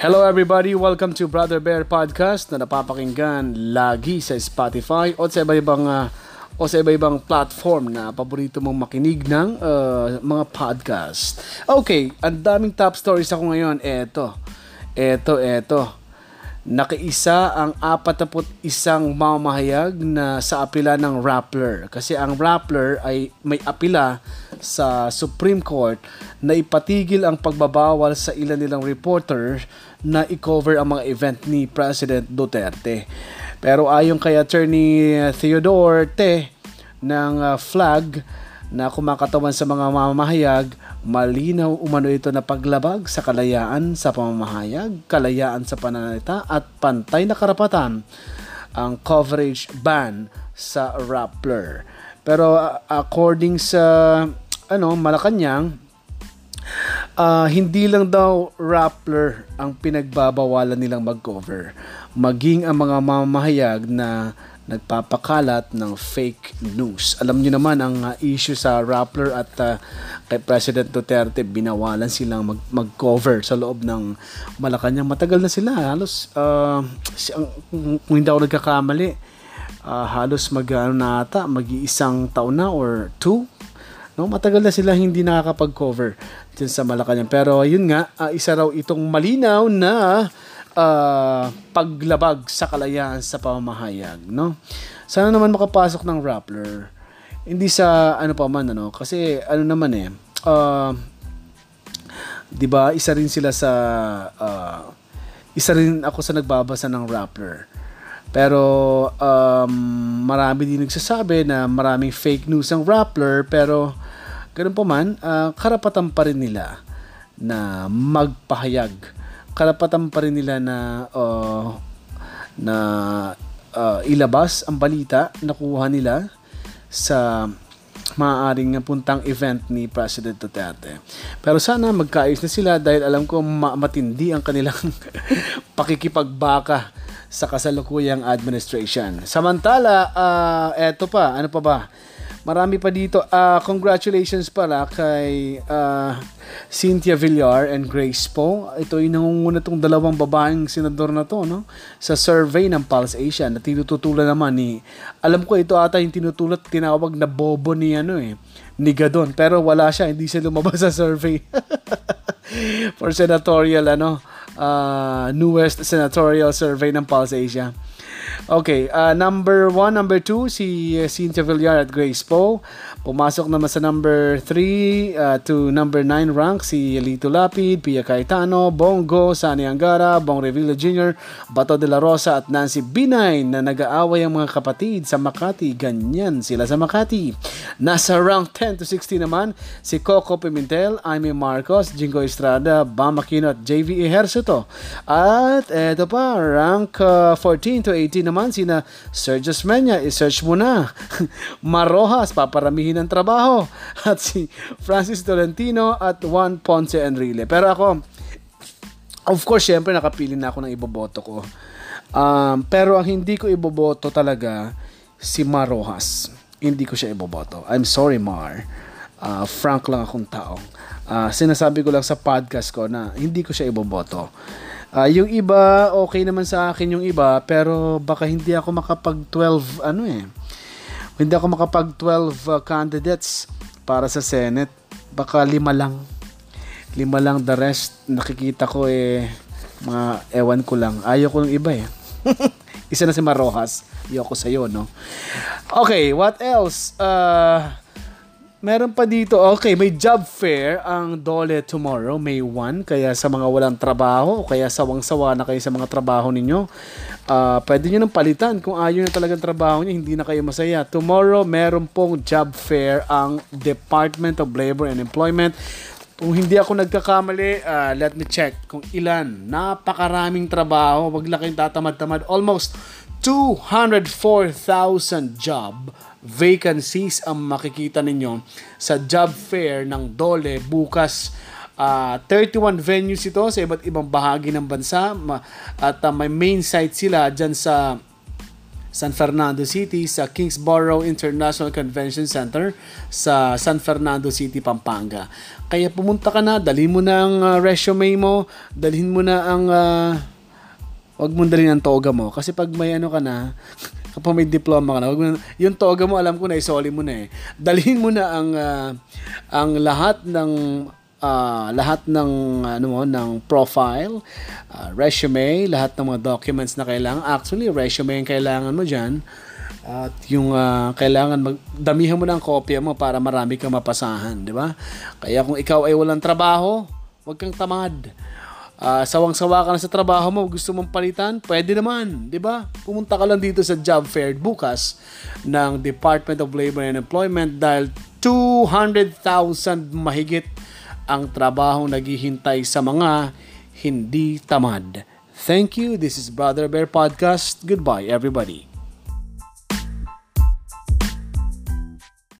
Hello everybody, welcome to Brother Bear Podcast na napapakinggan lagi sa Spotify o sa iba-ibang uh, o sa iba-ibang platform na paborito mong makinig ng uh, mga podcast. Okay, ang daming top stories ako ngayon. Eto, eto, eto. Nakiisa ang 41 mamahayag na sa apila ng Rappler. Kasi ang Rappler ay may apila sa Supreme Court na ipatigil ang pagbabawal sa ilan nilang reporter na i-cover ang mga event ni President Duterte. Pero ayon kay Attorney Theodore Te ng uh, flag na kumakatawan sa mga mamahayag, malinaw umano ito na paglabag sa kalayaan sa pamamahayag, kalayaan sa pananalita at pantay na karapatan ang coverage ban sa Rappler. Pero according sa ano Malacanang, uh, hindi lang daw Rappler ang pinagbabawalan nilang mag-cover. Maging ang mga mamahayag na nagpapakalat ng fake news. Alam niyo naman ang uh, issue sa Rappler at uh, kay President Duterte, binawalan silang mag- mag-cover sa loob ng Malacanang. Matagal na sila. Halos, uh, kung hindi ako nagkakamali, uh, halos mag, ano na ata, mag-iisang taon na or two No, matagal na sila hindi nakakapag-cover dyan sa Malacanang. Pero yun nga, uh, isa raw itong malinaw na uh, paglabag sa kalayaan sa pamamahayag. No? Sana naman makapasok ng Rappler. Hindi sa ano pa man, ano? Kasi ano naman eh, uh, di ba isa rin sila sa uh, isa rin ako sa nagbabasa ng Rappler. Pero um, marami din nagsasabi na maraming fake news ang Rappler pero Ganun po man, uh, karapatan pa rin nila na magpahayag. Karapatan pa rin nila na uh, na uh, ilabas ang balita na kuha nila sa maaaring puntang event ni President Duterte. Pero sana magkaayos na sila dahil alam ko ma- matindi ang kanilang pakikipagbaka sa kasalukuyang administration. Samantala, uh, eto pa, ano pa ba? Marami pa dito. Uh, congratulations pala kay uh, Cynthia Villar and Grace Poe. Ito yung nangunguna tong dalawang babaeng senador na to, no? Sa survey ng Pulse Asia na tinututulan naman ni... Alam ko ito ata yung tinutulot, tinawag na bobo ni ano eh, ni Gadon. Pero wala siya, hindi siya lumabas sa survey. For senatorial, ano, uh, newest senatorial survey ng Pulse Asia. Okay, uh, number 1, number 2, si uh, Cynthia Villar at Grace Poe. Pumasok naman sa number 3 uh, to number 9 rank si Lito Lapid, Pia Cayetano, Bongo, Sani Angara, Bong Revilla Jr., Bato de la Rosa at Nancy Binay na nag-aaway ang mga kapatid sa Makati. Ganyan sila sa Makati. Nasa rank 10 to 16 naman si Coco Pimentel, Amy Marcos, Jingo Estrada, Bam Aquino at JV Ejercito. At eto pa, rank uh, 14 to 18 naman sina Sergio Smenya. I-search mo na. Marojas, paparamihin ng trabaho. At si Francis Tolentino at Juan Ponce Enrile. Pero ako, of course, syempre nakapili na ako ng iboboto ko. Um, pero ang hindi ko iboboto talaga si Mar Rojas. Hindi ko siya iboboto. I'm sorry, Mar. Uh, frank lang akong tao. Uh, sinasabi ko lang sa podcast ko na hindi ko siya iboboto. Uh, yung iba, okay naman sa akin yung iba, pero baka hindi ako makapag 12, ano eh, hindi ako makapag 12 uh, candidates para sa Senate. Baka lima lang. Lima lang the rest nakikita ko eh mga ewan ko lang. Ayaw ko ng iba eh. Isa na si Marojas. Ayoko sa iyo, no? Okay, what else? Uh, Meron pa dito, okay, may job fair ang Dole tomorrow, May 1. Kaya sa mga walang trabaho, kaya sawang-sawa na kayo sa mga trabaho ninyo, uh, pwede nyo nang palitan. Kung ayaw na talagang trabaho nyo, hindi na kayo masaya. Tomorrow, meron pong job fair ang Department of Labor and Employment. Kung hindi ako nagkakamali, uh, let me check kung ilan. Napakaraming trabaho. Wag lang kayong tatamad-tamad. Almost 204,000 job vacancies ang makikita ninyo sa job fair ng Dole bukas. Uh, ah, 31 venues ito sa iba't ibang bahagi ng bansa at uh, may main site sila dyan sa San Fernando City sa Kingsborough International Convention Center sa San Fernando City, Pampanga. Kaya pumunta ka na, dalhin mo na ang uh, resume mo, dalhin mo na ang uh, wag mo dalhin ang toga mo kasi pag may ano ka na kapag may diploma ka na, wag mo, yung toga mo alam ko na isoli mo na eh. Dalhin mo na ang uh, ang lahat ng uh, lahat ng ano mo ng profile, uh, resume, lahat ng mga documents na kailangan. Actually, resume yung kailangan mo diyan. At yung uh, kailangan magdamihan mo ng kopya mo para marami kang mapasahan, di ba? Kaya kung ikaw ay walang trabaho, huwag kang tamad. Uh, sawang-sawa ka na sa trabaho mo, gusto mong palitan, pwede naman, di ba? Pumunta ka lang dito sa job fair bukas ng Department of Labor and Employment dahil 200,000 mahigit ang trabahong naghihintay sa mga hindi tamad. Thank you. This is Brother Bear Podcast. Goodbye, everybody.